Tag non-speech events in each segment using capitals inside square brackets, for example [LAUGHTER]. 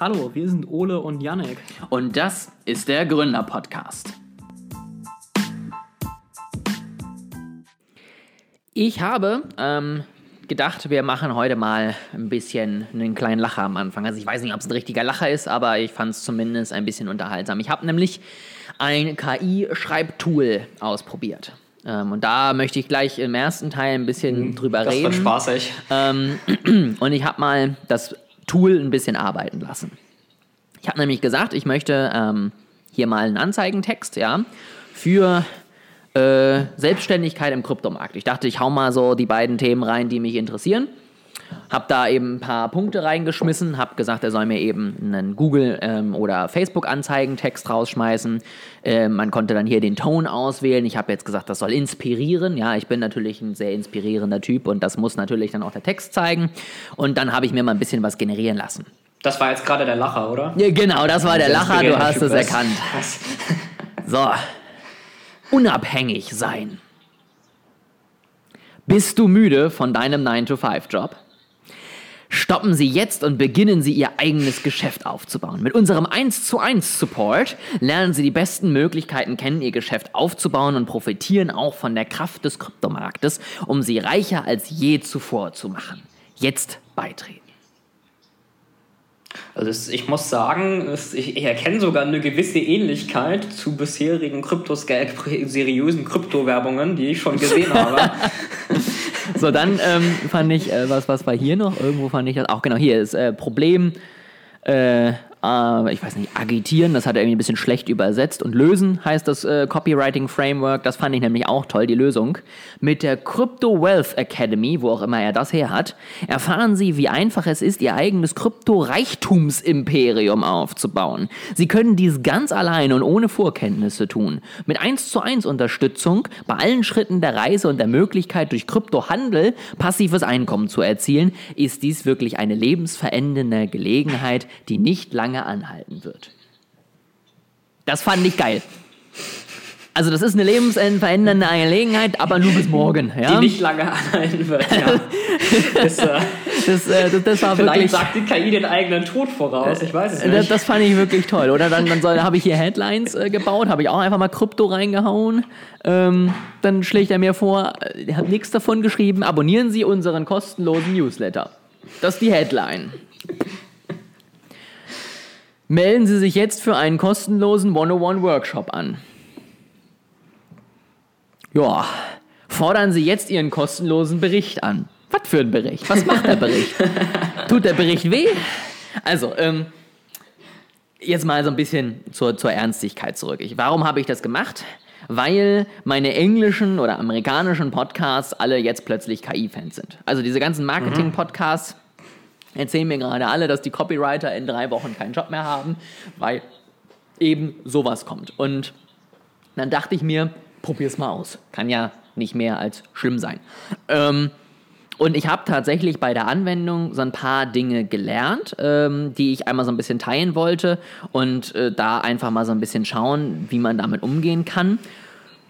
Hallo, wir sind Ole und Yannick. Und das ist der Gründer-Podcast. Ich habe ähm, gedacht, wir machen heute mal ein bisschen einen kleinen Lacher am Anfang. Also ich weiß nicht, ob es ein richtiger Lacher ist, aber ich fand es zumindest ein bisschen unterhaltsam. Ich habe nämlich ein KI-Schreibtool ausprobiert. Ähm, und da möchte ich gleich im ersten Teil ein bisschen mhm, drüber das reden. Das wird spaßig. Ähm, [CLEARS THROAT] und ich habe mal das Tool ein bisschen arbeiten lassen. Ich habe nämlich gesagt, ich möchte ähm, hier mal einen Anzeigentext, ja, für äh, Selbstständigkeit im Kryptomarkt. Ich dachte, ich hau mal so die beiden Themen rein, die mich interessieren. Hab da eben ein paar Punkte reingeschmissen, hab gesagt, er soll mir eben einen Google- ähm, oder Facebook-Anzeigentext rausschmeißen. Äh, man konnte dann hier den Ton auswählen. Ich habe jetzt gesagt, das soll inspirieren. Ja, ich bin natürlich ein sehr inspirierender Typ und das muss natürlich dann auch der Text zeigen. Und dann habe ich mir mal ein bisschen was generieren lassen. Das war jetzt gerade der Lacher, oder? Ja, genau, das war der Lacher, du hast es erkannt. [LAUGHS] So. Unabhängig sein. Bist du müde von deinem 9-to-5-Job? Stoppen Sie jetzt und beginnen Sie Ihr eigenes Geschäft aufzubauen. Mit unserem 1 zu 1 Support lernen Sie die besten Möglichkeiten kennen, Ihr Geschäft aufzubauen und profitieren auch von der Kraft des Kryptomarktes, um Sie reicher als je zuvor zu machen. Jetzt beitreten. Also es, ich muss sagen, es, ich, ich, erkenne sogar eine gewisse Ähnlichkeit zu bisherigen Kryptos seriösen Kryptowerbungen, die ich schon gesehen [LAUGHS] habe. So, dann ähm, fand ich, äh, was, was war hier noch? Irgendwo fand ich das, auch genau, hier ist äh, Problem, äh, äh, ich weiß nicht, agitieren, das hat er irgendwie ein bisschen schlecht übersetzt. Und lösen heißt das äh, Copywriting Framework, das fand ich nämlich auch toll, die Lösung. Mit der Crypto Wealth Academy, wo auch immer er das her hat, erfahren Sie, wie einfach es ist, Ihr eigenes Krypto-Reichtumsimperium aufzubauen. Sie können dies ganz allein und ohne Vorkenntnisse tun. Mit 1 zu 1 Unterstützung bei allen Schritten der Reise und der Möglichkeit, durch Kryptohandel passives Einkommen zu erzielen, ist dies wirklich eine lebensverändernde Gelegenheit, die nicht lange lange anhalten wird. Das fand ich geil. Also das ist eine lebensverändernde Angelegenheit, aber nur bis morgen. Ja? Die nicht lange anhalten wird, ja. das, äh, das, äh, das, das, war Vielleicht wirklich, sagt die KI den eigenen Tod voraus, ich weiß es äh, nicht. Das, fand ich wirklich toll. Oder dann, dann habe ich hier Headlines äh, gebaut, habe ich auch einfach mal Krypto reingehauen. Ähm, dann schlägt er mir vor, er äh, hat nichts davon geschrieben, abonnieren Sie unseren kostenlosen Newsletter. Das ist die Headline. Melden Sie sich jetzt für einen kostenlosen 101-Workshop an. Ja, fordern Sie jetzt Ihren kostenlosen Bericht an. Was für ein Bericht? Was macht der Bericht? [LAUGHS] Tut der Bericht weh? Also, ähm, jetzt mal so ein bisschen zur, zur Ernstigkeit zurück. Ich, warum habe ich das gemacht? Weil meine englischen oder amerikanischen Podcasts alle jetzt plötzlich KI-Fans sind. Also diese ganzen Marketing-Podcasts, erzählen mir gerade alle, dass die Copywriter in drei Wochen keinen Job mehr haben, weil eben sowas kommt. Und dann dachte ich mir, probier's mal aus. Kann ja nicht mehr als schlimm sein. Ähm, und ich habe tatsächlich bei der Anwendung so ein paar Dinge gelernt, ähm, die ich einmal so ein bisschen teilen wollte und äh, da einfach mal so ein bisschen schauen, wie man damit umgehen kann.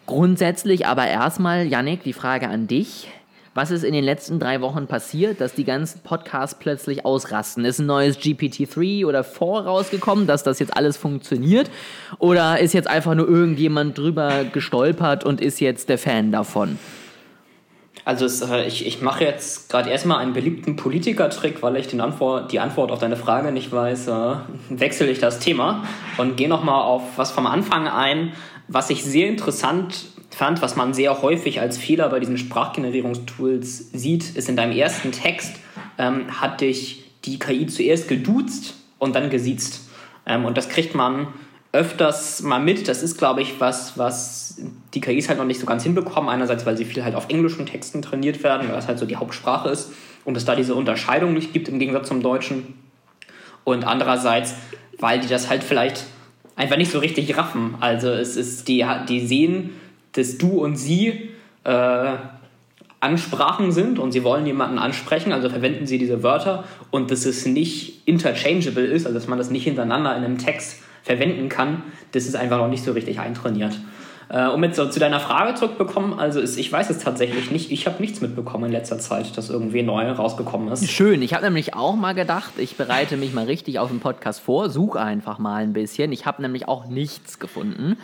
Grundsätzlich aber erstmal, Yannick, die Frage an dich. Was ist in den letzten drei Wochen passiert, dass die ganzen Podcasts plötzlich ausrasten? Ist ein neues GPT-3 oder 4 rausgekommen, dass das jetzt alles funktioniert? Oder ist jetzt einfach nur irgendjemand drüber gestolpert und ist jetzt der Fan davon? Also es, äh, ich, ich mache jetzt gerade erstmal einen beliebten Politiker-Trick, weil ich den Antwort, die Antwort auf deine Frage nicht weiß, äh, wechsle ich das Thema und gehe nochmal auf was vom Anfang ein, was ich sehr interessant fand, was man sehr häufig als Fehler bei diesen Sprachgenerierungstools sieht, ist in deinem ersten Text ähm, hat dich die KI zuerst geduzt und dann gesiezt. Ähm, und das kriegt man öfters mal mit. Das ist, glaube ich, was, was die KIs halt noch nicht so ganz hinbekommen. Einerseits, weil sie viel halt auf englischen Texten trainiert werden, weil das halt so die Hauptsprache ist und es da diese Unterscheidung nicht gibt im Gegensatz zum Deutschen. Und andererseits, weil die das halt vielleicht einfach nicht so richtig raffen. Also es ist, die, die sehen dass du und sie äh, Ansprachen sind und sie wollen jemanden ansprechen, also verwenden sie diese Wörter und dass es nicht interchangeable ist, also dass man das nicht hintereinander in einem Text verwenden kann, das ist einfach noch nicht so richtig eintrainiert. Äh, um jetzt so zu deiner Frage zurückbekommen, also ist, ich weiß es tatsächlich nicht, ich habe nichts mitbekommen in letzter Zeit, dass irgendwie neu rausgekommen ist. Schön, ich habe nämlich auch mal gedacht, ich bereite mich mal richtig auf den Podcast vor, suche einfach mal ein bisschen. Ich habe nämlich auch nichts gefunden.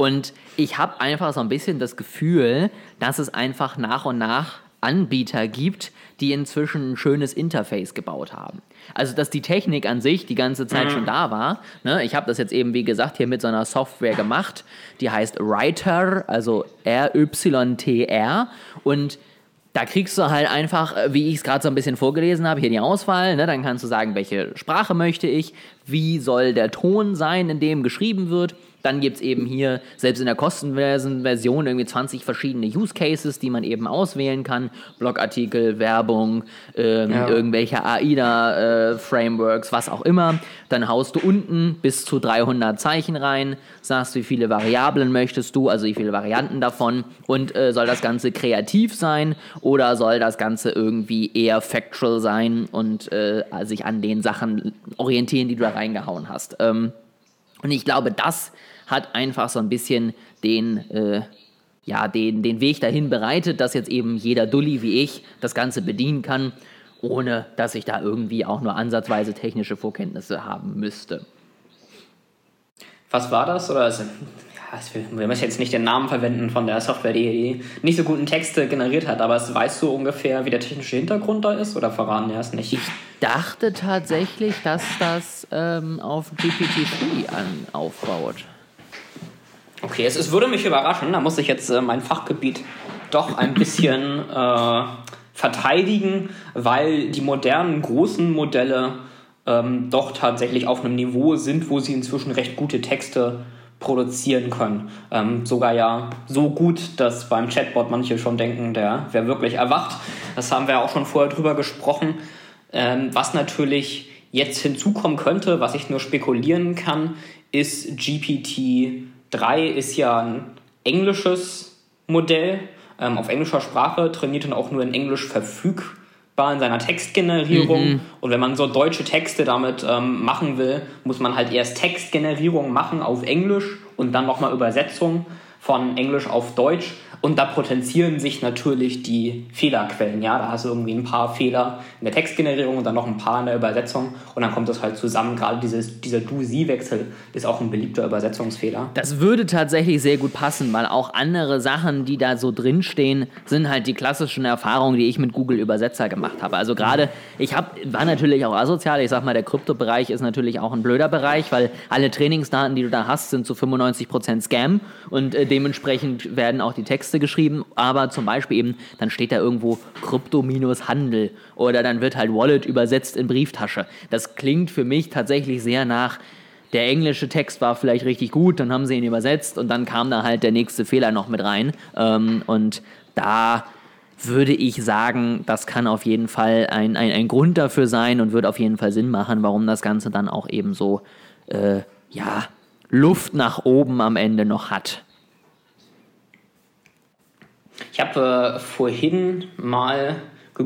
Und ich habe einfach so ein bisschen das Gefühl, dass es einfach nach und nach Anbieter gibt, die inzwischen ein schönes Interface gebaut haben. Also, dass die Technik an sich die ganze Zeit mhm. schon da war. Ne? Ich habe das jetzt eben, wie gesagt, hier mit so einer Software gemacht, die heißt Writer, also R-Y-T-R. Und da kriegst du halt einfach, äh, wie ich es gerade so ein bisschen vorgelesen habe, hier die Auswahl. Ne? Dann kannst du sagen, welche Sprache möchte ich, wie soll der Ton sein, in dem geschrieben wird. Dann gibt es eben hier, selbst in der kostenlosen Version, irgendwie 20 verschiedene Use Cases, die man eben auswählen kann. Blogartikel, Werbung, ähm, ja. irgendwelche AIDA-Frameworks, äh, was auch immer. Dann haust du unten bis zu 300 Zeichen rein, sagst, wie viele Variablen möchtest du, also wie viele Varianten davon. Und äh, soll das Ganze kreativ sein oder soll das Ganze irgendwie eher factual sein und äh, sich an den Sachen orientieren, die du da reingehauen hast. Ähm, und ich glaube, das hat einfach so ein bisschen den, äh, ja, den, den Weg dahin bereitet, dass jetzt eben jeder Dulli wie ich das Ganze bedienen kann, ohne dass ich da irgendwie auch nur ansatzweise technische Vorkenntnisse haben müsste. Was war das? Oder also, wir müssen jetzt nicht den Namen verwenden von der Software, die nicht so guten Texte generiert hat, aber weißt du ungefähr, wie der technische Hintergrund da ist oder verraten er es nicht? Ich dachte tatsächlich, dass das ähm, auf GPT-3 aufbaut. Okay, es, es würde mich überraschen, da muss ich jetzt äh, mein Fachgebiet doch ein bisschen äh, verteidigen, weil die modernen großen Modelle ähm, doch tatsächlich auf einem Niveau sind, wo sie inzwischen recht gute Texte produzieren können. Ähm, sogar ja so gut, dass beim Chatbot manche schon denken, der wäre wirklich erwacht. Das haben wir auch schon vorher drüber gesprochen. Ähm, was natürlich jetzt hinzukommen könnte, was ich nur spekulieren kann, ist GPT 3 ist ja ein englisches Modell, ähm, auf englischer Sprache, trainiert und auch nur in Englisch verfügbar in seiner Textgenerierung. Mhm. Und wenn man so deutsche Texte damit ähm, machen will, muss man halt erst Textgenerierung machen auf Englisch und dann nochmal Übersetzung von Englisch auf Deutsch. Und da potenzieren sich natürlich die Fehlerquellen. Ja, da hast du irgendwie ein paar Fehler in der Textgenerierung und dann noch ein paar in der Übersetzung. Und dann kommt das halt zusammen. Gerade dieses, dieser Du-Sie-Wechsel ist auch ein beliebter Übersetzungsfehler. Das würde tatsächlich sehr gut passen, weil auch andere Sachen, die da so drinstehen, sind halt die klassischen Erfahrungen, die ich mit Google Übersetzer gemacht habe. Also gerade, ich hab, war natürlich auch asozial. Ich sag mal, der Kryptobereich ist natürlich auch ein blöder Bereich, weil alle Trainingsdaten, die du da hast, sind zu 95% Scam und äh, dementsprechend werden auch die Texte Texte geschrieben, aber zum Beispiel eben, dann steht da irgendwo Krypto-Handel oder dann wird halt Wallet übersetzt in Brieftasche. Das klingt für mich tatsächlich sehr nach, der englische Text war vielleicht richtig gut, dann haben sie ihn übersetzt und dann kam da halt der nächste Fehler noch mit rein. Ähm, und da würde ich sagen, das kann auf jeden Fall ein, ein, ein Grund dafür sein und wird auf jeden Fall Sinn machen, warum das Ganze dann auch eben so, äh, ja, Luft nach oben am Ende noch hat. Ich habe äh, vorhin mal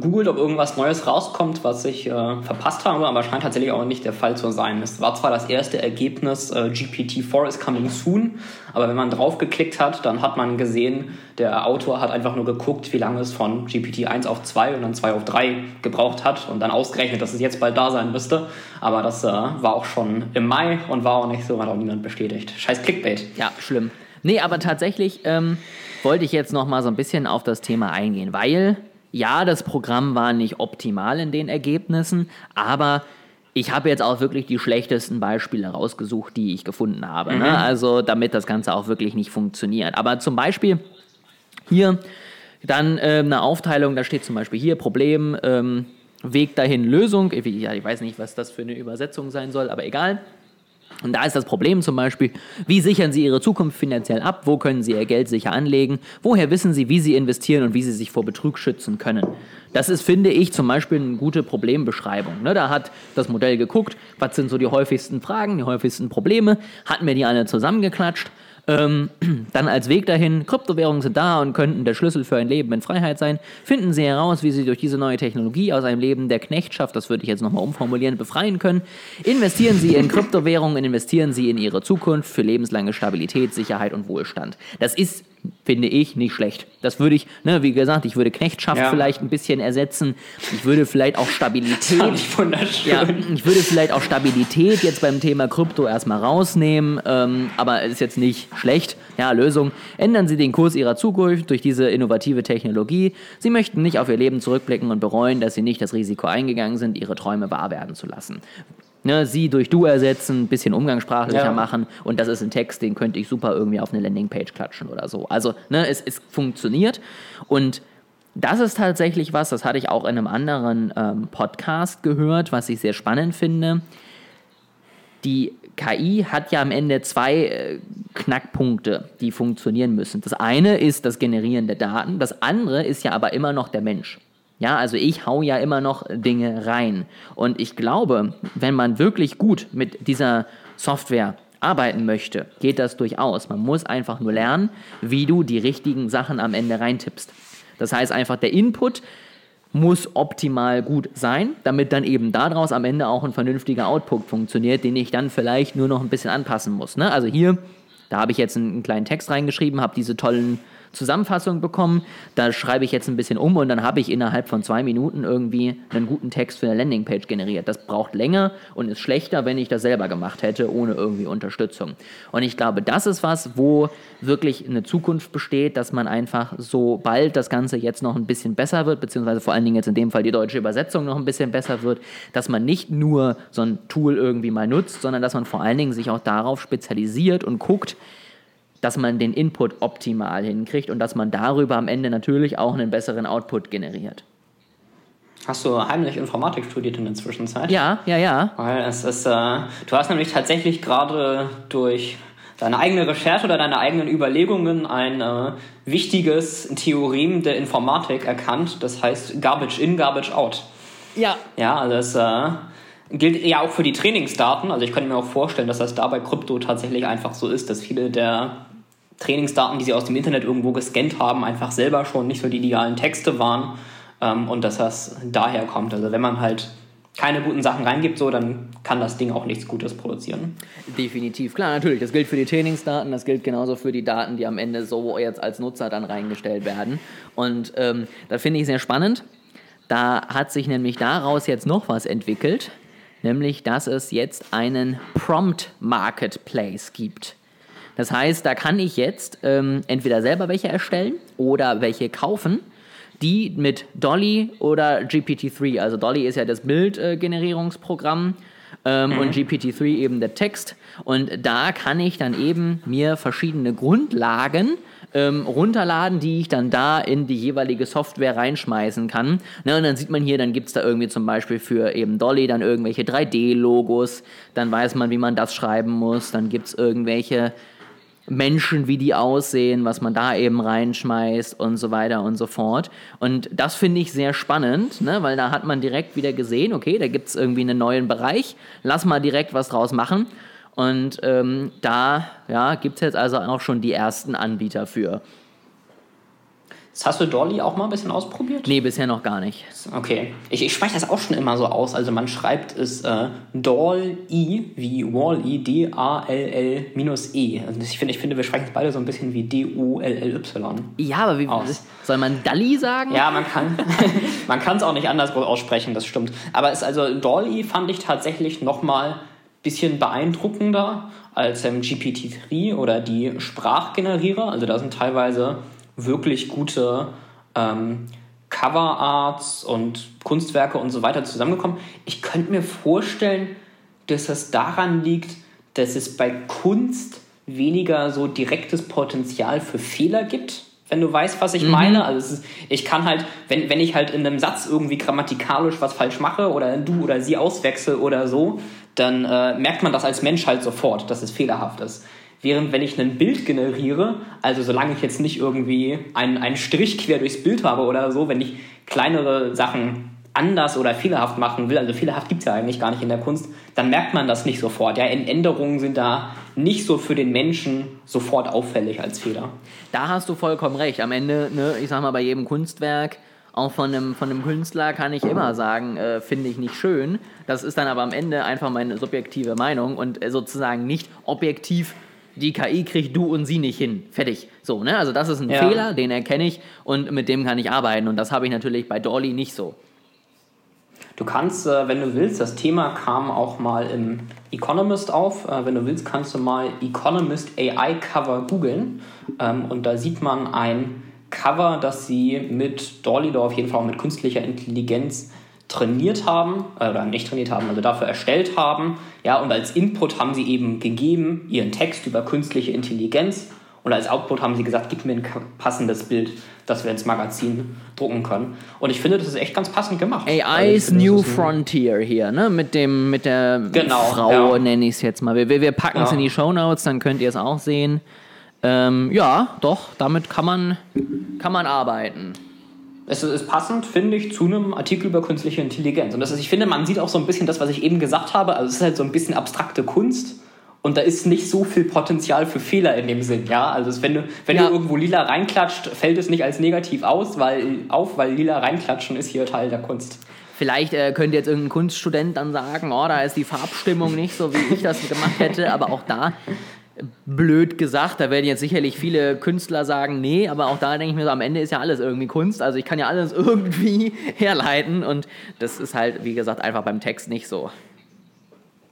gegoogelt, ob irgendwas Neues rauskommt, was ich äh, verpasst habe, aber scheint tatsächlich auch nicht der Fall zu sein. Es war zwar das erste Ergebnis, äh, GPT-4 is coming soon, aber wenn man draufgeklickt hat, dann hat man gesehen, der Autor hat einfach nur geguckt, wie lange es von GPT-1 auf 2 und dann 2 auf 3 gebraucht hat und dann ausgerechnet, dass es jetzt bald da sein müsste. Aber das äh, war auch schon im Mai und war auch nicht so, hat auch niemand bestätigt. Scheiß Clickbait. Ja, schlimm. Nee, aber tatsächlich... Ähm wollte ich jetzt noch mal so ein bisschen auf das Thema eingehen, weil ja, das Programm war nicht optimal in den Ergebnissen, aber ich habe jetzt auch wirklich die schlechtesten Beispiele rausgesucht, die ich gefunden habe. Ne? Mhm. Ne? Also damit das Ganze auch wirklich nicht funktioniert. Aber zum Beispiel hier dann äh, eine Aufteilung, da steht zum Beispiel hier Problem, ähm, Weg dahin Lösung. Ich, ja, ich weiß nicht, was das für eine Übersetzung sein soll, aber egal. Und da ist das Problem zum Beispiel, wie sichern Sie Ihre Zukunft finanziell ab? Wo können Sie Ihr Geld sicher anlegen? Woher wissen Sie, wie Sie investieren und wie Sie sich vor Betrug schützen können? Das ist, finde ich, zum Beispiel eine gute Problembeschreibung. Ne? Da hat das Modell geguckt, was sind so die häufigsten Fragen, die häufigsten Probleme, hat mir die alle zusammengeklatscht Ähm, [CLEARS THROAT] dann als Weg dahin, Kryptowährungen sind da und könnten der Schlüssel für ein Leben in Freiheit sein. Finden Sie heraus, wie Sie durch diese neue Technologie aus einem Leben der Knechtschaft, das würde ich jetzt nochmal umformulieren, befreien können. Investieren Sie in Kryptowährungen, investieren Sie in Ihre Zukunft für lebenslange Stabilität, Sicherheit und Wohlstand. Das ist finde ich nicht schlecht. Das würde ich, ne, wie gesagt, ich würde Knechtschaft ja. vielleicht ein bisschen ersetzen. Ich würde vielleicht auch Stabilität. [LAUGHS] Ich. Ja, ich würde vielleicht auch Stabilität jetzt beim Thema Krypto erstmal rausnehmen, ähm, aber ist jetzt nicht schlecht. Ja, Lösung. Ändern Sie den Kurs Ihrer Zukunft durch diese innovative Technologie. Sie möchten nicht auf Ihr Leben zurückblicken und bereuen, dass Sie nicht das Risiko eingegangen sind, Ihre Träume wahr werden zu lassen ne, sie durch du ersetzen, ein bisschen umgangssprachlicher ja. machen und das ist ein Text, den könnte ich super irgendwie auf eine Landingpage klatschen oder so. Also ne, es, es funktioniert und das ist tatsächlich was, das hatte ich auch in einem anderen ähm, Podcast gehört, was ich sehr spannend finde. Die KI hat ja am Ende zwei äh, Knackpunkte, die funktionieren müssen. Das eine ist das Generieren der Daten, das andere ist ja aber immer noch der Mensch. Ja, also ich hau ja immer noch Dinge rein. Und ich glaube, wenn man wirklich gut mit dieser Software arbeiten möchte, geht das durchaus. Man muss einfach nur lernen, wie du die richtigen Sachen am Ende reintippst. Das heißt einfach, der Input muss optimal gut sein, damit dann eben daraus am Ende auch ein vernünftiger Output funktioniert, den ich dann vielleicht nur noch ein bisschen anpassen muss. Ne? Also hier, da habe ich jetzt einen, einen kleinen Text reingeschrieben, habe diese tollen Zusammenfassung bekommen. Da schreibe ich jetzt ein bisschen um und dann habe ich innerhalb von zwei Minuten irgendwie einen guten Text für eine Landingpage generiert. Das braucht länger und ist schlechter, wenn ich das selber gemacht hätte, ohne irgendwie Unterstützung. Und ich glaube, das ist was, wo wirklich eine Zukunft besteht, dass man einfach, sobald das Ganze jetzt noch ein bisschen besser wird, beziehungsweise vor allen Dingen jetzt in dem Fall die deutsche Übersetzung noch ein bisschen besser wird, dass man nicht nur so ein Tool irgendwie mal nutzt, sondern dass man vor allen Dingen sich auch darauf spezialisiert und guckt, dass man den Input optimal hinkriegt und dass man darüber am Ende natürlich auch einen besseren Output generiert. Hast du heimlich Informatik studiert in der Zwischenzeit? Ja, ja, ja. Weil es ist, äh, du hast nämlich tatsächlich gerade durch deine eigene Recherche oder deine eigenen Überlegungen ein äh, wichtiges Theorem der Informatik erkannt. Das heißt Garbage in, Garbage out. Ja. Ja, also es äh, gilt ja auch für die Trainingsdaten. Also ich könnte mir auch vorstellen, dass das da bei Krypto tatsächlich einfach so ist, dass viele der Trainingsdaten, die sie aus dem Internet irgendwo gescannt haben, einfach selber schon nicht so die idealen Texte waren ähm, und dass das daher kommt. Also wenn man halt keine guten Sachen reingibt, so, dann kann das Ding auch nichts Gutes produzieren. Definitiv, klar, natürlich. Das gilt für die Trainingsdaten, das gilt genauso für die Daten, die am Ende so jetzt als Nutzer dann reingestellt werden. Und ähm, das finde ich sehr spannend. Da hat sich nämlich daraus jetzt noch was entwickelt, nämlich dass es jetzt einen Prompt Marketplace gibt. Das heißt, da kann ich jetzt ähm, entweder selber welche erstellen oder welche kaufen, die mit Dolly oder GPT-3, also Dolly ist ja das Bildgenerierungsprogramm ähm, mhm. und GPT-3 eben der Text. Und da kann ich dann eben mir verschiedene Grundlagen ähm, runterladen, die ich dann da in die jeweilige Software reinschmeißen kann. Ne, und dann sieht man hier, dann gibt es da irgendwie zum Beispiel für eben Dolly dann irgendwelche 3D-Logos, dann weiß man, wie man das schreiben muss, dann gibt es irgendwelche Menschen, wie die aussehen, was man da eben reinschmeißt und so weiter und so fort. Und das finde ich sehr spannend, ne? weil da hat man direkt wieder gesehen, okay, da gibt es irgendwie einen neuen Bereich, lass mal direkt was draus machen. Und ähm, da ja, gibt es jetzt also auch schon die ersten Anbieter für. Hast du Dolly auch mal ein bisschen ausprobiert? Nee, bisher noch gar nicht. Okay. Ich, ich spreche das auch schon immer so aus. Also man schreibt es äh, Doll-I wie Wall-I, D-A-L-L-E. Also ich finde, ich finde, wir sprechen es beide so ein bisschen wie D-U-L-L-Y. Ja, aber wie aus. soll man Dolly sagen? Ja, man kann [LAUGHS] man kann es auch nicht anders aussprechen, das stimmt. Aber es also Doll-I fand ich tatsächlich nochmal ein bisschen beeindruckender als ähm, GPT-3 oder die Sprachgenerierer. Also da sind teilweise wirklich gute ähm, Coverarts und Kunstwerke und so weiter zusammengekommen. Ich könnte mir vorstellen, dass es daran liegt, dass es bei Kunst weniger so direktes Potenzial für Fehler gibt, wenn du weißt, was ich mhm. meine. Also ist, ich kann halt, wenn, wenn ich halt in einem Satz irgendwie grammatikalisch was falsch mache oder du oder sie auswechsel oder so, dann äh, merkt man das als Mensch halt sofort, dass es fehlerhaft ist. Während wenn ich ein Bild generiere, also solange ich jetzt nicht irgendwie einen, einen Strich quer durchs Bild habe oder so, wenn ich kleinere Sachen anders oder fehlerhaft machen will, also fehlerhaft gibt es ja eigentlich gar nicht in der Kunst, dann merkt man das nicht sofort. Ja, Änderungen sind da nicht so für den Menschen sofort auffällig als Fehler. Da hast du vollkommen recht. Am Ende, ne, ich sag mal, bei jedem Kunstwerk, auch von einem, von einem Künstler kann ich immer sagen, äh, finde ich nicht schön. Das ist dann aber am Ende einfach meine subjektive Meinung und äh, sozusagen nicht objektiv die KI kriegt du und sie nicht hin. Fertig. So, ne? Also das ist ein ja. Fehler, den erkenne ich und mit dem kann ich arbeiten. Und das habe ich natürlich bei Dolly nicht so. Du kannst, äh, wenn du willst, das Thema kam auch mal im Economist auf. Äh, wenn du willst, kannst du mal Economist AI Cover googeln. Ähm, und da sieht man ein Cover, das sie mit Dolly, oder auf jeden Fall auch mit künstlicher Intelligenz trainiert haben, äh, oder nicht trainiert haben, also dafür erstellt haben. Ja, und als Input haben sie eben gegeben ihren Text über künstliche Intelligenz. Und als Output haben sie gesagt, gib mir ein passendes Bild, das wir ins Magazin drucken können. Und ich finde, das ist echt ganz passend gemacht. AI's finde, New Frontier hier, ne? Mit dem, mit der genau, Frau, ja. nenne ich es jetzt mal. Wir, wir packen es ja. in die Show Notes, dann könnt ihr es auch sehen. Ähm, ja, doch, damit kann man, kann man arbeiten. Es ist passend, finde ich, zu einem Artikel über künstliche Intelligenz. Und das ist, ich finde, man sieht auch so ein bisschen das, was ich eben gesagt habe. Also es ist halt so ein bisschen abstrakte Kunst. Und da ist nicht so viel Potenzial für Fehler in dem Sinn, ja. Also wenn du, wenn ja. du irgendwo lila reinklatscht, fällt es nicht als negativ aus, weil, auf, weil lila reinklatschen ist hier Teil der Kunst. Vielleicht äh, könnte jetzt irgendein Kunststudent dann sagen, oh, da ist die Farbstimmung nicht so, wie ich das gemacht hätte. Aber auch da blöd gesagt, da werden jetzt sicherlich viele Künstler sagen, nee, aber auch da denke ich mir so, am Ende ist ja alles irgendwie Kunst, also ich kann ja alles [LAUGHS] irgendwie herleiten und das ist halt, wie gesagt, einfach beim Text nicht so.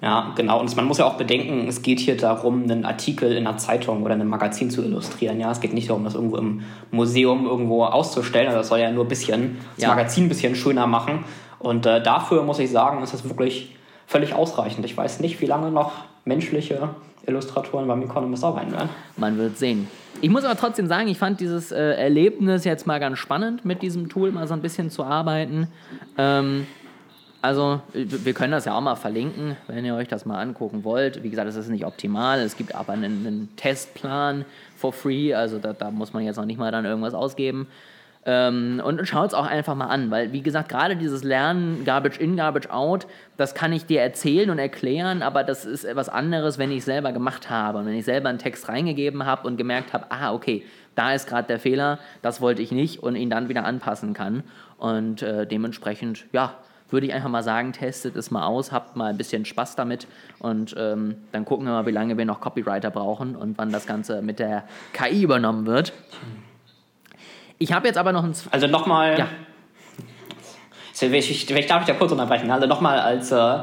Ja, genau. Und man muss ja auch bedenken, es geht hier darum, einen Artikel in einer Zeitung oder einem Magazin zu illustrieren. Ja, es geht nicht darum, das irgendwo im Museum irgendwo auszustellen. Also das soll ja nur ein bisschen das ja. Magazin ein bisschen schöner machen. Und äh, dafür muss ich sagen, ist das wirklich völlig ausreichend. Ich weiß nicht, wie lange noch menschliche Illustratoren beim Economist arbeiten werden. Man wird sehen. Ich muss aber trotzdem sagen, ich fand dieses äh, Erlebnis jetzt mal ganz spannend, mit diesem Tool mal so ein bisschen zu arbeiten. Ähm, also, wir können das ja auch mal verlinken, wenn ihr euch das mal angucken wollt. Wie gesagt, es ist nicht optimal. Es gibt aber einen, einen Testplan for free. Also, da, da, muss man jetzt noch nicht mal dann irgendwas ausgeben. Ähm, und schaut es auch einfach mal an, weil, wie gesagt, gerade dieses Lernen, Garbage in, Garbage out, das kann ich dir erzählen und erklären, aber das ist etwas anderes, wenn ich selber gemacht habe. Und wenn ich selber einen Text reingegeben habe und gemerkt habe, ah, okay, da ist gerade der Fehler, das wollte ich nicht und ihn dann wieder anpassen kann. Und äh, dementsprechend, ja, würde ich einfach mal sagen, testet es mal aus, habt mal ein bisschen Spaß damit und ähm, dann gucken wir mal, wie lange wir noch Copywriter brauchen und wann das Ganze mit der KI übernommen wird. Ich habe jetzt aber noch ein. Also nochmal. Ja. Ich, ich darf ich da kurz unterbrechen. Also nochmal als äh,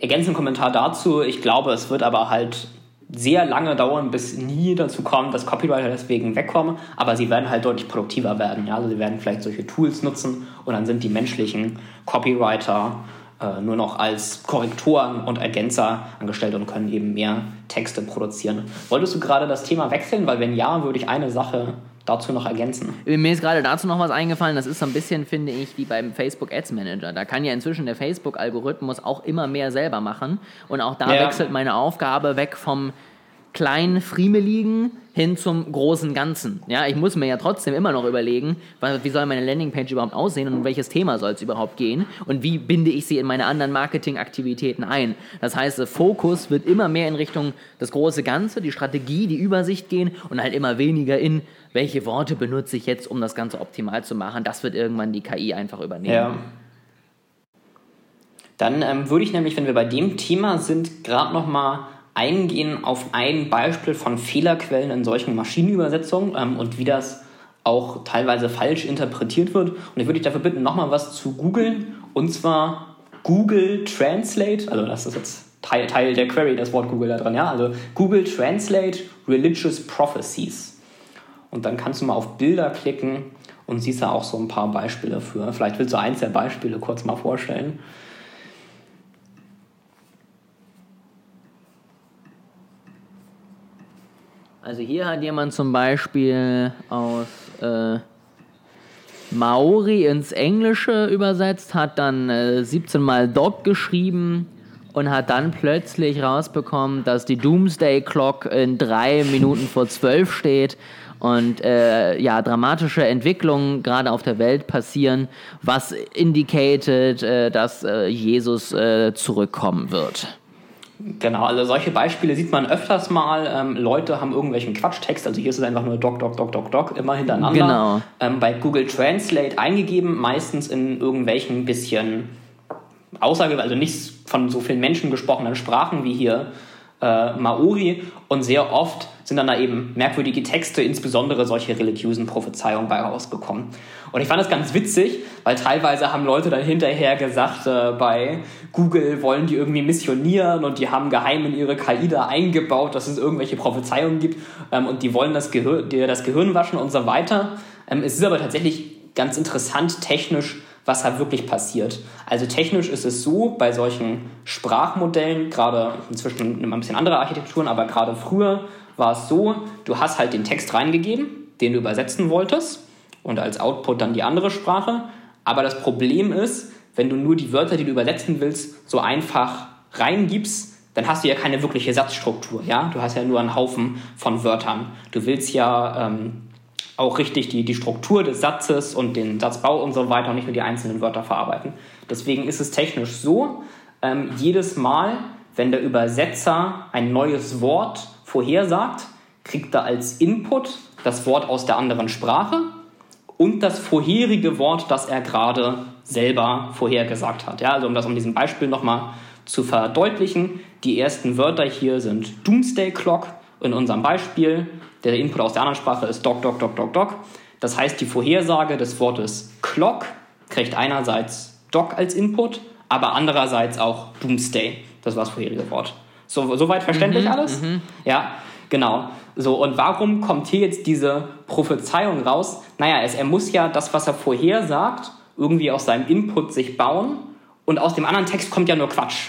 ergänzenden Kommentar dazu. Ich glaube, es wird aber halt sehr lange dauern, bis nie dazu kommt, dass Copywriter deswegen wegkommen, aber sie werden halt deutlich produktiver werden. Ja? Also sie werden vielleicht solche Tools nutzen und dann sind die menschlichen Copywriter äh, nur noch als Korrektoren und Ergänzer angestellt und können eben mehr Texte produzieren. Wolltest du gerade das Thema wechseln? Weil wenn ja, würde ich eine Sache dazu noch ergänzen? Mir ist gerade dazu noch was eingefallen. Das ist so ein bisschen, finde ich, wie beim Facebook Ads Manager. Da kann ja inzwischen der Facebook-Algorithmus auch immer mehr selber machen. Und auch da ja. wechselt meine Aufgabe weg vom kleinen Friemeligen hin zum großen Ganzen. Ja, ich muss mir ja trotzdem immer noch überlegen, wie soll meine Landingpage überhaupt aussehen und um welches Thema soll es überhaupt gehen und wie binde ich sie in meine anderen Marketingaktivitäten ein. Das heißt, der Fokus wird immer mehr in Richtung das große Ganze, die Strategie, die Übersicht gehen und halt immer weniger in, welche Worte benutze ich jetzt, um das Ganze optimal zu machen. Das wird irgendwann die KI einfach übernehmen. Ja. Dann ähm, würde ich nämlich, wenn wir bei dem Thema sind, gerade noch mal eingehen auf ein Beispiel von Fehlerquellen in solchen Maschinenübersetzungen ähm, und wie das auch teilweise falsch interpretiert wird. Und ich würde dich dafür bitten, nochmal was zu googeln. Und zwar Google Translate, also das ist jetzt Teil, Teil der Query, das Wort Google da dran, ja. Also Google Translate Religious Prophecies. Und dann kannst du mal auf Bilder klicken und siehst da auch so ein paar Beispiele für. Vielleicht willst du eins der Beispiele kurz mal vorstellen. Also hier hat jemand zum Beispiel aus äh, Maori ins Englische übersetzt, hat dann äh, 17 Mal Dog geschrieben und hat dann plötzlich rausbekommen, dass die Doomsday Clock in drei Minuten vor zwölf steht und äh, ja, dramatische Entwicklungen gerade auf der Welt passieren, was indicated, äh, dass äh, Jesus äh, zurückkommen wird. Genau, also solche Beispiele sieht man öfters mal. Ähm, Leute haben irgendwelchen Quatschtext, also hier ist es einfach nur Doc, Doc, Doc, Doc, Doc, immer hintereinander. Genau. Ähm, bei Google Translate eingegeben, meistens in irgendwelchen bisschen Aussage, also nicht von so vielen Menschen gesprochenen Sprachen wie hier äh, Maori und sehr oft sind dann da eben merkwürdige Texte, insbesondere solche religiösen Prophezeiungen bei rausgekommen. Und ich fand das ganz witzig, weil teilweise haben Leute dann hinterher gesagt, äh, bei Google wollen die irgendwie missionieren und die haben geheim in ihre KI da eingebaut, dass es irgendwelche Prophezeiungen gibt ähm, und die wollen das, Gehir das Gehirn waschen und so weiter. Ähm, es ist aber tatsächlich ganz interessant technisch, was da wirklich passiert. Also technisch ist es so, bei solchen Sprachmodellen, gerade inzwischen ein bisschen andere Architekturen, aber gerade früher war es so, du hast halt den Text reingegeben, den du übersetzen wolltest und als Output dann die andere Sprache. Aber das Problem ist, wenn du nur die Wörter, die du übersetzen willst, so einfach reingibst, dann hast du ja keine wirkliche Satzstruktur. Ja? Du hast ja nur einen Haufen von Wörtern. Du willst ja ähm, auch richtig die, die Struktur des Satzes und den Satzbau und so weiter und nicht nur die einzelnen Wörter verarbeiten. Deswegen ist es technisch so, ähm, jedes Mal, wenn der Übersetzer ein neues Wort vorhersagt, kriegt er als Input das Wort aus der anderen Sprache und das vorherige Wort, das er gerade selber vorhergesagt hat. Ja, also um das um diesem Beispiel nochmal zu verdeutlichen, die ersten Wörter hier sind Doomsday Clock in unserem Beispiel der Input aus der anderen Sprache ist doc, doc, doc, doc, doc. Das heißt, die Vorhersage des Wortes Clock kriegt einerseits doc als Input, aber andererseits auch Doomsday. Das war das vorherige Wort. So, soweit verständlich Mhm, alles? Ja, genau. So, und warum kommt hier jetzt diese Prophezeiung raus? Naja, es, er muss ja das, was er vorhersagt, irgendwie aus seinem Input sich bauen. Und aus dem anderen Text kommt ja nur Quatsch.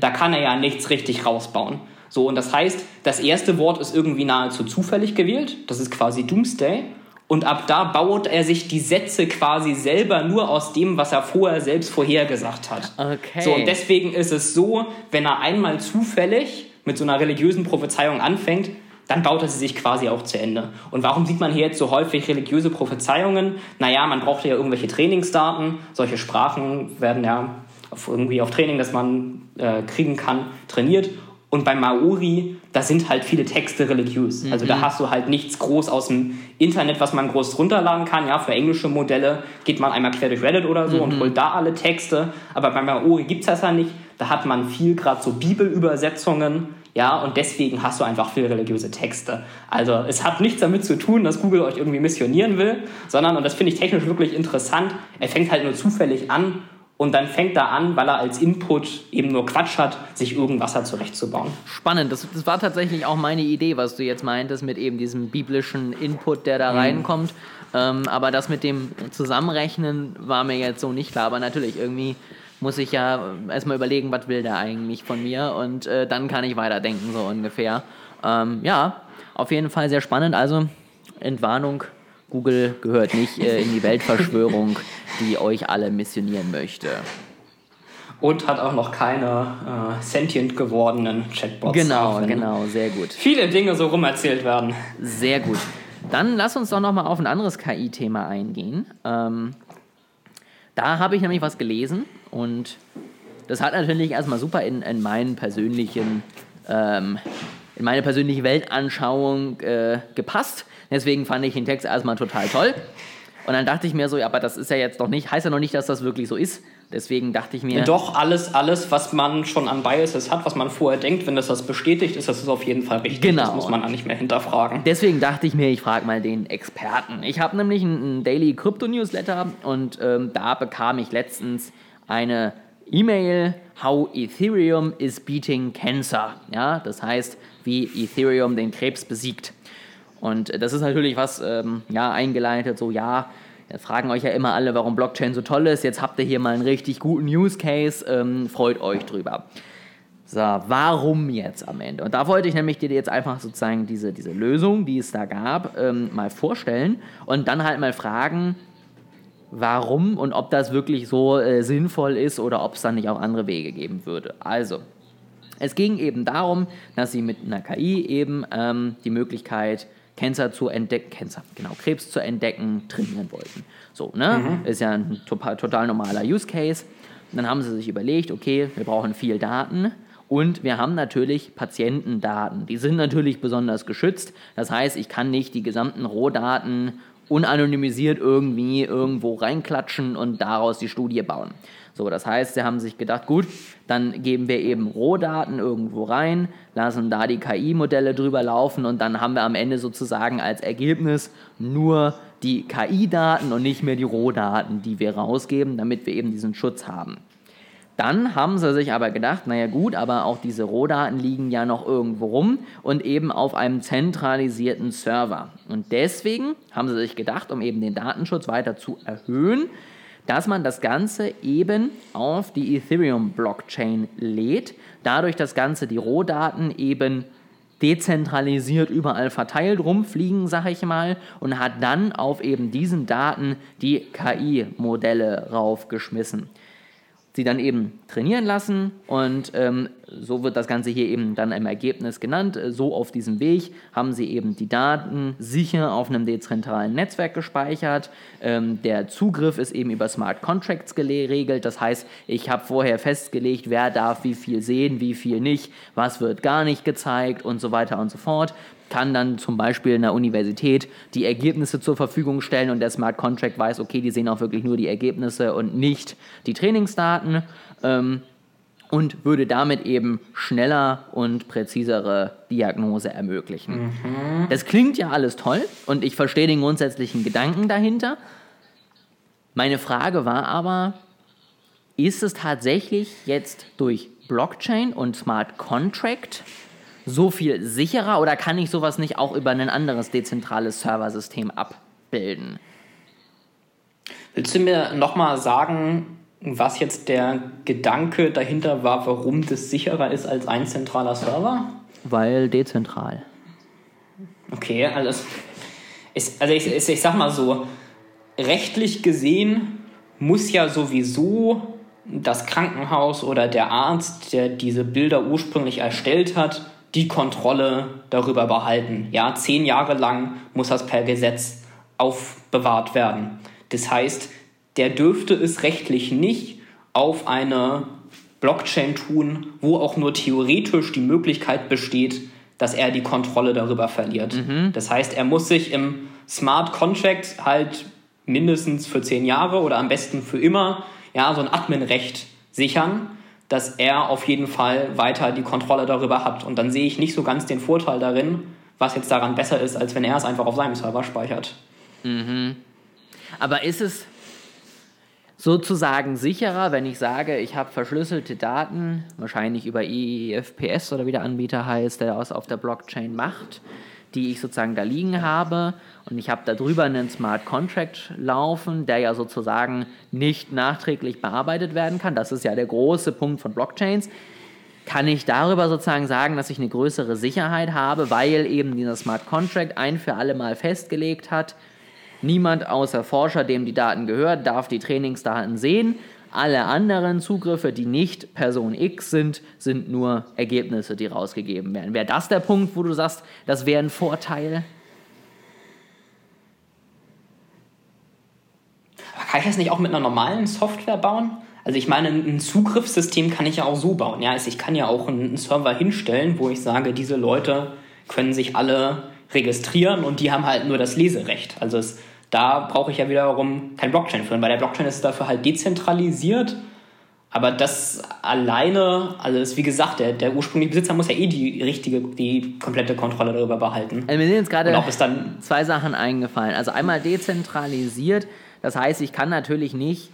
Da kann er ja nichts richtig rausbauen. So, und das heißt, das erste Wort ist irgendwie nahezu zufällig gewählt. Das ist quasi Doomsday. Und ab da baut er sich die Sätze quasi selber nur aus dem, was er vorher selbst vorhergesagt hat. Okay. So, und deswegen ist es so, wenn er einmal zufällig mit so einer religiösen Prophezeiung anfängt, dann baut er sie sich quasi auch zu Ende. Und warum sieht man hier jetzt so häufig religiöse Prophezeiungen? Naja, man braucht ja irgendwelche Trainingsdaten. Solche Sprachen werden ja auf, irgendwie auf Training, das man äh, kriegen kann, trainiert. Und bei Maori, da sind halt viele Texte religiös. Also da hast du halt nichts groß aus dem Internet, was man groß runterladen kann. Ja, für englische Modelle geht man einmal quer durch Reddit oder so und holt da alle Texte. Aber bei Maori gibt's das ja nicht. Da hat man viel gerade so Bibelübersetzungen. Ja, und deswegen hast du einfach viel religiöse Texte. Also es hat nichts damit zu tun, dass Google euch irgendwie missionieren will, sondern, und das finde ich technisch wirklich interessant, er fängt halt nur zufällig an und dann fängt er an, weil er als Input eben nur Quatsch hat, sich irgendwas da zurechtzubauen. Spannend, das, das war tatsächlich auch meine Idee, was du jetzt meintest, mit eben diesem biblischen Input, der da reinkommt. Ähm, aber das mit dem Zusammenrechnen war mir jetzt so nicht klar. Aber natürlich, irgendwie muss ich ja erstmal überlegen, was will der eigentlich von mir und äh, dann kann ich weiterdenken, so ungefähr. Ähm, ja, auf jeden Fall sehr spannend. Also, Entwarnung, Google gehört nicht äh, in die Weltverschwörung, die euch alle missionieren möchte. Und hat auch noch keine äh, sentient gewordenen Chatbots. Genau, genau, sehr gut. Viele Dinge so rumerzählt werden. Sehr gut. Dann lass uns doch nochmal auf ein anderes KI-Thema eingehen. Ähm, da habe ich nämlich was gelesen und das hat natürlich erstmal super in, in meinen persönlichen, ähm, in meine persönliche Weltanschauung äh, gepasst. Deswegen fand ich den Text erstmal total toll. Und dann dachte ich mir so, ja, aber das ist ja jetzt noch nicht, heißt ja noch nicht, dass das wirklich so ist. Deswegen dachte ich mir. Doch, alles, alles, was man schon an Biases hat, was man vorher denkt, wenn das das bestätigt ist, das ist auf jeden Fall richtig. Genau. Das muss man dann nicht mehr hinterfragen. Deswegen dachte ich mir, ich frage mal den Experten. Ich habe nämlich einen Daily Crypto Newsletter und ähm, da bekam ich letztens eine E-Mail, How Ethereum is beating cancer. Ja, das heißt, wie Ethereum den Krebs besiegt. Und das ist natürlich was, ähm, ja, eingeleitet, so, ja, ja, fragen euch ja immer alle, warum Blockchain so toll ist. Jetzt habt ihr hier mal einen richtig guten Use Case, ähm, freut euch drüber. So, warum jetzt am Ende? Und da wollte ich nämlich dir jetzt einfach sozusagen diese, diese Lösung, die es da gab, ähm, mal vorstellen und dann halt mal fragen, warum und ob das wirklich so äh, sinnvoll ist oder ob es dann nicht auch andere Wege geben würde. Also, es ging eben darum, dass sie mit einer KI eben ähm, die Möglichkeit Cancer zu entdecken, Cancer, genau, Krebs zu entdecken, trainieren wollten. So, ne? Mhm. Ist ja ein total normaler Use Case. Und dann haben sie sich überlegt, okay, wir brauchen viel Daten. Und wir haben natürlich Patientendaten. Die sind natürlich besonders geschützt. Das heißt, ich kann nicht die gesamten Rohdaten unanonymisiert irgendwie irgendwo reinklatschen und daraus die Studie bauen. So, das heißt, sie haben sich gedacht, gut, dann geben wir eben Rohdaten irgendwo rein, lassen da die KI-Modelle drüber laufen und dann haben wir am Ende sozusagen als Ergebnis nur die KI-Daten und nicht mehr die Rohdaten, die wir rausgeben, damit wir eben diesen Schutz haben. Dann haben sie sich aber gedacht, naja gut, aber auch diese Rohdaten liegen ja noch irgendwo rum und eben auf einem zentralisierten Server. Und deswegen haben sie sich gedacht, um eben den Datenschutz weiter zu erhöhen, dass man das Ganze eben auf die Ethereum-Blockchain lädt, dadurch das Ganze die Rohdaten eben dezentralisiert überall verteilt rumfliegen, sag ich mal, und hat dann auf eben diesen Daten die KI-Modelle raufgeschmissen sie dann eben trainieren lassen und ähm, so wird das Ganze hier eben dann im Ergebnis genannt. So auf diesem Weg haben sie eben die Daten sicher auf einem dezentralen Netzwerk gespeichert. Ähm, der Zugriff ist eben über Smart Contracts geregelt. Das heißt, ich habe vorher festgelegt, wer darf wie viel sehen, wie viel nicht, was wird gar nicht gezeigt und so weiter und so fort kann dann zum Beispiel in der Universität die Ergebnisse zur Verfügung stellen und der Smart Contract weiß, okay, die sehen auch wirklich nur die Ergebnisse und nicht die Trainingsdaten ähm, und würde damit eben schneller und präzisere Diagnose ermöglichen. Mhm. Das klingt ja alles toll und ich verstehe den grundsätzlichen Gedanken dahinter. Meine Frage war aber, ist es tatsächlich jetzt durch Blockchain und Smart Contract so viel sicherer oder kann ich sowas nicht auch über ein anderes dezentrales Serversystem abbilden? Willst du mir nochmal sagen, was jetzt der Gedanke dahinter war, warum das sicherer ist als ein zentraler Server? Weil dezentral. Okay, also, ist, also ich, ich, ich sag mal so, rechtlich gesehen muss ja sowieso das Krankenhaus oder der Arzt, der diese Bilder ursprünglich erstellt hat, die Kontrolle darüber behalten. Ja, zehn Jahre lang muss das per Gesetz aufbewahrt werden. Das heißt, der dürfte es rechtlich nicht auf eine Blockchain tun, wo auch nur theoretisch die Möglichkeit besteht, dass er die Kontrolle darüber verliert. Mhm. Das heißt, er muss sich im Smart Contract halt mindestens für zehn Jahre oder am besten für immer ja, so ein Adminrecht sichern dass er auf jeden Fall weiter die Kontrolle darüber hat. Und dann sehe ich nicht so ganz den Vorteil darin, was jetzt daran besser ist, als wenn er es einfach auf seinem Server speichert. Mhm. Aber ist es sozusagen sicherer, wenn ich sage, ich habe verschlüsselte Daten, wahrscheinlich über IEFPS oder wie der Anbieter heißt, der das auf der Blockchain macht, die ich sozusagen da liegen habe und ich habe darüber einen Smart Contract laufen, der ja sozusagen nicht nachträglich bearbeitet werden kann. Das ist ja der große Punkt von Blockchains. Kann ich darüber sozusagen sagen, dass ich eine größere Sicherheit habe, weil eben dieser Smart Contract ein für alle Mal festgelegt hat, niemand außer Forscher, dem die Daten gehören, darf die Trainingsdaten sehen. Alle anderen Zugriffe, die nicht Person X sind, sind nur Ergebnisse, die rausgegeben werden. Wäre das der Punkt, wo du sagst, das wäre ein Vorteil? kann ich das nicht auch mit einer normalen Software bauen? Also ich meine, ein Zugriffssystem kann ich ja auch so bauen. Ja? Also ich kann ja auch einen Server hinstellen, wo ich sage, diese Leute können sich alle registrieren und die haben halt nur das Leserecht. Also es, da brauche ich ja wiederum kein Blockchain für. Bei der Blockchain ist dafür halt dezentralisiert. Aber das alleine, also ist wie gesagt, der, der ursprüngliche Besitzer muss ja eh die richtige, die komplette Kontrolle darüber behalten. Also mir sind jetzt gerade zwei Sachen eingefallen. Also einmal dezentralisiert das heißt, ich kann natürlich nicht,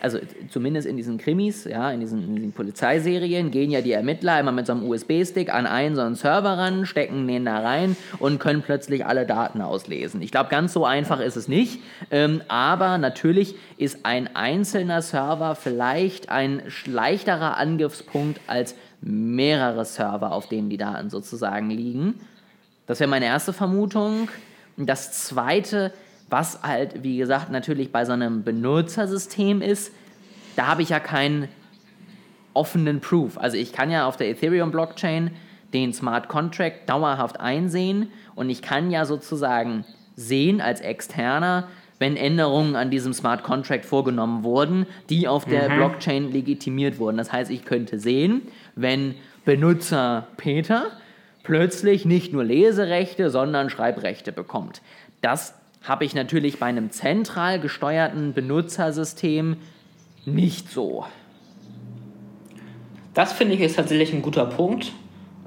also zumindest in diesen Krimis, ja, in diesen, in diesen Polizeiserien, gehen ja die Ermittler immer mit so einem USB-Stick an einen so einen Server ran, stecken den da rein und können plötzlich alle Daten auslesen. Ich glaube, ganz so einfach ist es nicht, ähm, aber natürlich ist ein einzelner Server vielleicht ein leichterer Angriffspunkt als mehrere Server, auf denen die Daten sozusagen liegen. Das wäre meine erste Vermutung. Das zweite, was halt, wie gesagt, natürlich bei so einem Benutzersystem ist, da habe ich ja keinen offenen Proof. Also ich kann ja auf der Ethereum-Blockchain den Smart Contract dauerhaft einsehen und ich kann ja sozusagen sehen als Externer, wenn Änderungen an diesem Smart Contract vorgenommen wurden, die auf der Mhm. Blockchain legitimiert wurden. Das heißt, ich könnte sehen, wenn Benutzer Peter plötzlich nicht nur Leserechte, sondern Schreibrechte bekommt. Das habe ich natürlich bei einem zentral gesteuerten Benutzersystem nicht so. Das finde ich ist tatsächlich ein guter Punkt.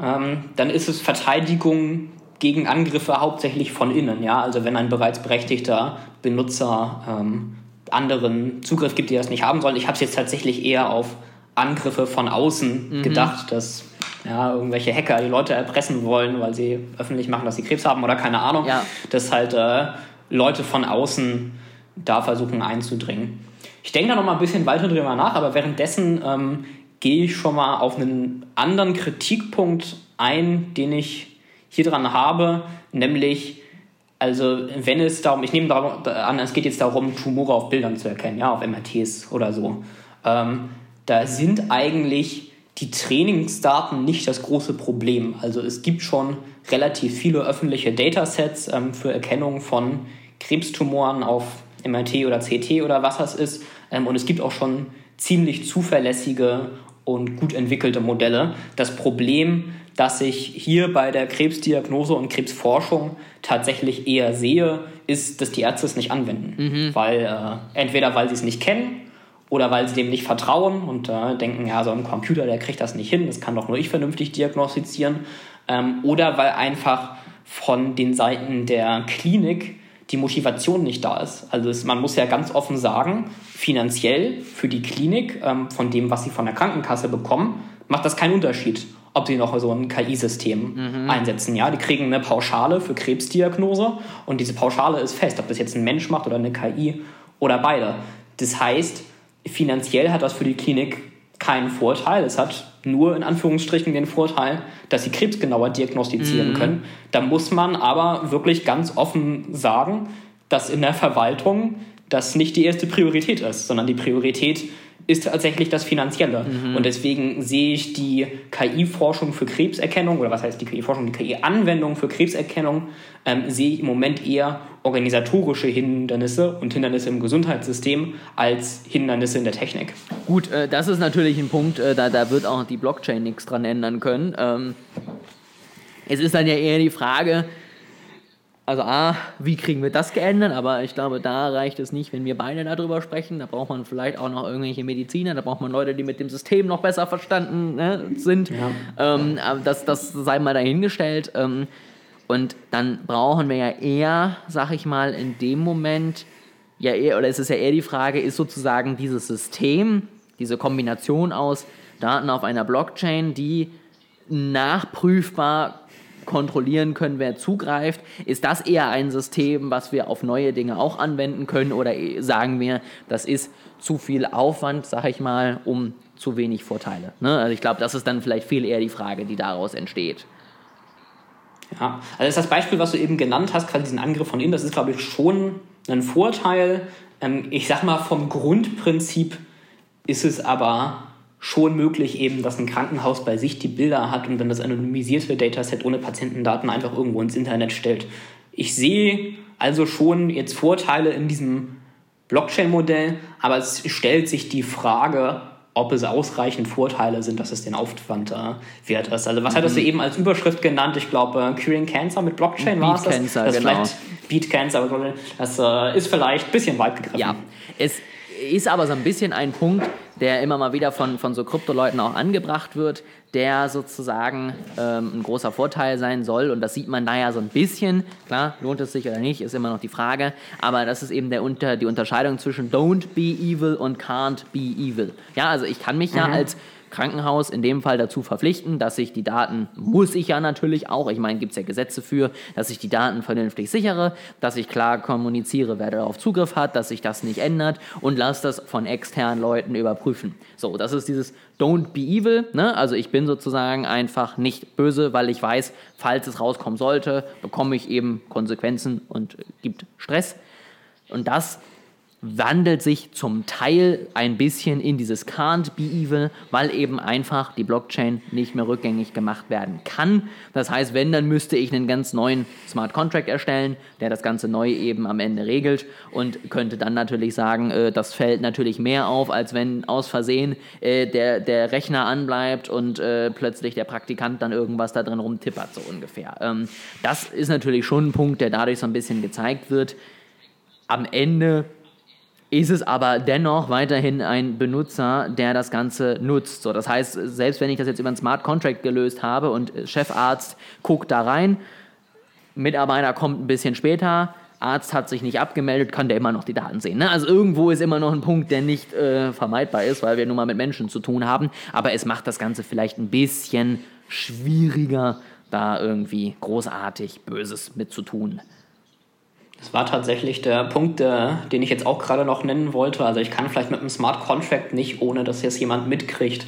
Ähm, dann ist es Verteidigung gegen Angriffe hauptsächlich von innen. Ja? Also wenn ein bereits berechtigter Benutzer ähm, anderen Zugriff gibt, die das nicht haben sollen. Ich habe es jetzt tatsächlich eher auf Angriffe von außen gedacht, dass ja, irgendwelche Hacker die Leute erpressen wollen, weil sie öffentlich machen, dass sie Krebs haben oder keine Ahnung. Ja. Dass halt äh, Leute von außen da versuchen einzudringen. Ich denke da noch mal ein bisschen weiter drüber nach, aber währenddessen ähm, gehe ich schon mal auf einen anderen Kritikpunkt ein, den ich hier dran habe, nämlich also wenn es darum, ich nehme darum, an, es geht jetzt darum, Tumore auf Bildern zu erkennen, ja, auf MRTs oder so. Ähm, da sind eigentlich die Trainingsdaten nicht das große Problem. Also es gibt schon relativ viele öffentliche Datasets ähm, für Erkennung von Krebstumoren auf MRT oder CT oder was das ist. Ähm, und es gibt auch schon ziemlich zuverlässige und gut entwickelte Modelle. Das Problem, das ich hier bei der Krebsdiagnose und Krebsforschung tatsächlich eher sehe, ist, dass die Ärzte es nicht anwenden. Weil äh, entweder weil sie es nicht kennen oder weil sie dem nicht vertrauen und äh, denken, ja, so ein Computer, der kriegt das nicht hin, das kann doch nur ich vernünftig diagnostizieren. Ähm, oder weil einfach von den Seiten der Klinik die Motivation nicht da ist. Also es, man muss ja ganz offen sagen, finanziell für die Klinik, ähm, von dem, was sie von der Krankenkasse bekommen, macht das keinen Unterschied, ob sie noch so ein KI-System einsetzen. Ja, die kriegen eine Pauschale für Krebsdiagnose und diese Pauschale ist fest, ob das jetzt ein Mensch macht oder eine KI oder beide. Das heißt, finanziell hat das für die Klinik keinen Vorteil. Es hat nur in Anführungsstrichen den Vorteil, dass sie Krebs genauer diagnostizieren können. Da muss man aber wirklich ganz offen sagen, dass in der Verwaltung das nicht die erste Priorität ist, sondern die Priorität ist tatsächlich das Finanzielle. Und deswegen sehe ich die KI-Forschung für Krebserkennung, oder was heißt die KI-Forschung, die KI-Anwendung für Krebserkennung, ähm, sehe ich im Moment eher organisatorische Hindernisse und Hindernisse im Gesundheitssystem als Hindernisse in der Technik. Gut, äh, das ist natürlich ein Punkt, äh, da, da wird auch die Blockchain nichts dran ändern können. Ähm, es ist dann ja eher die Frage, also A, wie kriegen wir das geändert? Aber ich glaube, da reicht es nicht, wenn wir beide darüber sprechen. Da braucht man vielleicht auch noch irgendwelche Mediziner, da braucht man Leute, die mit dem System noch besser verstanden ne, sind. Ähm, aber das, das sei mal dahingestellt. Ähm, und dann brauchen wir ja eher, sag ich mal, in dem Moment, ja eher, oder es ist ja eher die Frage, ist sozusagen dieses System, diese Kombination aus Daten auf einer Blockchain, die nachprüfbar kontrollieren können, wer zugreift, ist das eher ein System, was wir auf neue Dinge auch anwenden können oder sagen wir, das ist zu viel Aufwand, sag ich mal, um zu wenig Vorteile. Ne? Also ich glaube, das ist dann vielleicht viel eher die Frage, die daraus entsteht. Ja, also das, Beispiel, was du eben genannt hast, quasi diesen Angriff von innen, das ist, glaube ich, schon ein Vorteil. Ähm, ich sag mal, vom Grundprinzip ist es aber schon möglich, eben, dass ein Krankenhaus bei sich die Bilder hat und dann das anonymisierte Dataset ohne Patientendaten einfach irgendwo ins Internet stellt. Ich sehe also schon jetzt Vorteile in diesem Blockchain-Modell, aber es stellt sich die Frage, ob es ausreichend Vorteile sind, dass es den Aufwand äh, wert ist. Also was hattest du eben als Überschrift genannt? Ich glaube, äh, Curing Cancer mit Blockchain war es das? Cancer, das genau. Vielleicht Beat Cancer, das äh, ist vielleicht ein bisschen weit gegriffen. Ja, es ist aber so ein bisschen ein Punkt, der immer mal wieder von, von so Kryptoleuten auch angebracht wird, der sozusagen ähm, ein großer Vorteil sein soll. Und das sieht man da ja so ein bisschen. Klar, lohnt es sich oder nicht, ist immer noch die Frage. Aber das ist eben der unter, die Unterscheidung zwischen don't be evil und can't be evil. Ja, also ich kann mich ja als Krankenhaus in dem Fall dazu verpflichten, dass ich die Daten, muss ich ja natürlich auch, ich meine, gibt es ja Gesetze für, dass ich die Daten vernünftig sichere, dass ich klar kommuniziere, wer darauf Zugriff hat, dass sich das nicht ändert und lasse das von externen Leuten überprüfen. So, das ist dieses Don't be evil, ne? also ich bin sozusagen einfach nicht böse, weil ich weiß, falls es rauskommen sollte, bekomme ich eben Konsequenzen und gibt Stress. Und das wandelt sich zum Teil ein bisschen in dieses Can't be evil, weil eben einfach die Blockchain nicht mehr rückgängig gemacht werden kann. Das heißt, wenn, dann müsste ich einen ganz neuen Smart Contract erstellen, der das Ganze neu eben am Ende regelt und könnte dann natürlich sagen, äh, das fällt natürlich mehr auf, als wenn aus Versehen äh, der, der Rechner anbleibt und äh, plötzlich der Praktikant dann irgendwas da drin rumtippert, so ungefähr. Ähm, das ist natürlich schon ein Punkt, der dadurch so ein bisschen gezeigt wird. Am Ende ist es aber dennoch weiterhin ein Benutzer, der das Ganze nutzt. So, das heißt, selbst wenn ich das jetzt über einen Smart Contract gelöst habe und Chefarzt guckt da rein, Mitarbeiter kommt ein bisschen später, Arzt hat sich nicht abgemeldet, kann der immer noch die Daten sehen. Ne? Also irgendwo ist immer noch ein Punkt, der nicht äh, vermeidbar ist, weil wir nun mal mit Menschen zu tun haben. Aber es macht das Ganze vielleicht ein bisschen schwieriger, da irgendwie großartig Böses mit zu tun. Das war tatsächlich der Punkt, der, den ich jetzt auch gerade noch nennen wollte. Also ich kann vielleicht mit einem Smart Contract nicht, ohne dass jetzt jemand mitkriegt,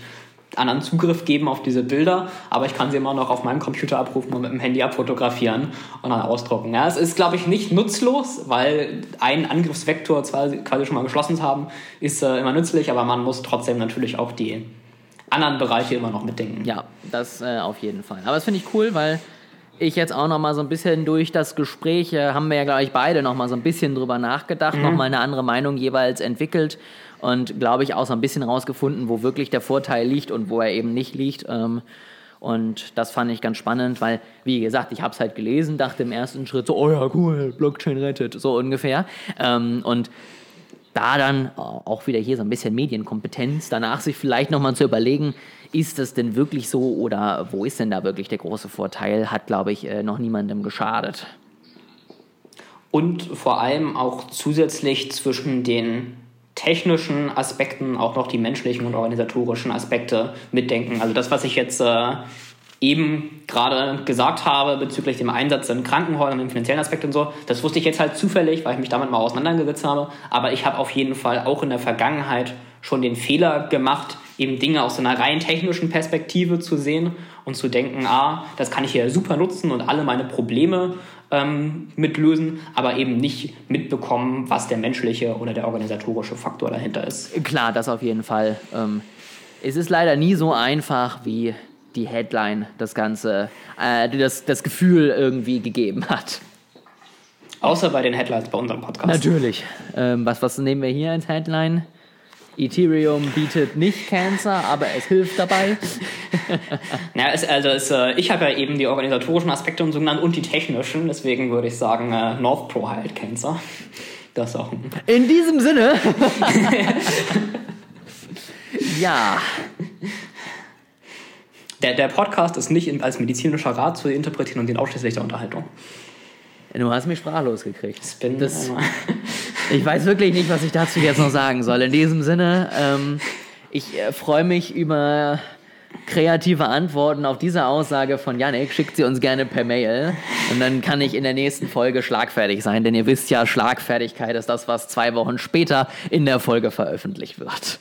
anderen Zugriff geben auf diese Bilder, aber ich kann sie immer noch auf meinem Computer abrufen und mit dem Handy abfotografieren und dann ausdrucken. Ja, es ist, glaube ich, nicht nutzlos, weil ein Angriffsvektor quasi schon mal geschlossen haben, ist äh, immer nützlich, aber man muss trotzdem natürlich auch die anderen Bereiche immer noch mitdenken. Ja, das äh, auf jeden Fall. Aber das finde ich cool, weil ich jetzt auch noch mal so ein bisschen durch das Gespräch, äh, haben wir ja, glaube ich, beide noch mal so ein bisschen drüber nachgedacht, mhm. noch mal eine andere Meinung jeweils entwickelt und, glaube ich, auch so ein bisschen rausgefunden, wo wirklich der Vorteil liegt und wo er eben nicht liegt. Ähm, und das fand ich ganz spannend, weil, wie gesagt, ich habe es halt gelesen, dachte im ersten Schritt so, oh ja, cool, Blockchain rettet, so ungefähr. Ähm, und da dann auch wieder hier so ein bisschen Medienkompetenz, danach sich vielleicht nochmal zu überlegen, ist das denn wirklich so oder wo ist denn da wirklich der große Vorteil, hat, glaube ich, äh, noch niemandem geschadet. Und vor allem auch zusätzlich zwischen den technischen Aspekten auch noch die menschlichen und organisatorischen Aspekte mitdenken. Also das, was ich jetzt äh, eben gerade gesagt habe bezüglich dem Einsatz in Krankenhäusern, dem finanziellen Aspekt und so, das wusste ich jetzt halt zufällig, weil ich mich damit mal auseinandergesetzt habe. Aber ich habe auf jeden Fall auch in der Vergangenheit schon den Fehler gemacht, eben Dinge aus einer rein technischen Perspektive zu sehen und zu denken, ah, das kann ich hier super nutzen und alle meine Probleme ähm, mitlösen, aber eben nicht mitbekommen, was der menschliche oder der organisatorische Faktor dahinter ist. Klar, das auf jeden Fall. Ähm, es ist leider nie so einfach, wie die Headline das Ganze, äh, das, das Gefühl irgendwie gegeben hat. Außer bei den Headlines bei unserem Podcast. Natürlich. Ähm, was, was nehmen wir hier als Headline? Ethereum bietet nicht Cancer, aber es hilft dabei. [LAUGHS] ja, es, also es, äh, ich habe ja eben die organisatorischen Aspekte und so genannt und die technischen, deswegen würde ich sagen, äh, North Pro heilt Cancer. Das auch. In diesem Sinne. [LAUGHS] ja. Der, der Podcast ist nicht als medizinischer Rat zu interpretieren und dient ausschließlich der Unterhaltung. Du hast mich sprachlos gekriegt. Bin, das, ich weiß wirklich nicht, was ich dazu jetzt noch sagen soll. In diesem Sinne, ähm, ich äh, freue mich über kreative Antworten auf diese Aussage von Yannick. Schickt sie uns gerne per Mail und dann kann ich in der nächsten Folge schlagfertig sein, denn ihr wisst ja, Schlagfertigkeit ist das, was zwei Wochen später in der Folge veröffentlicht wird.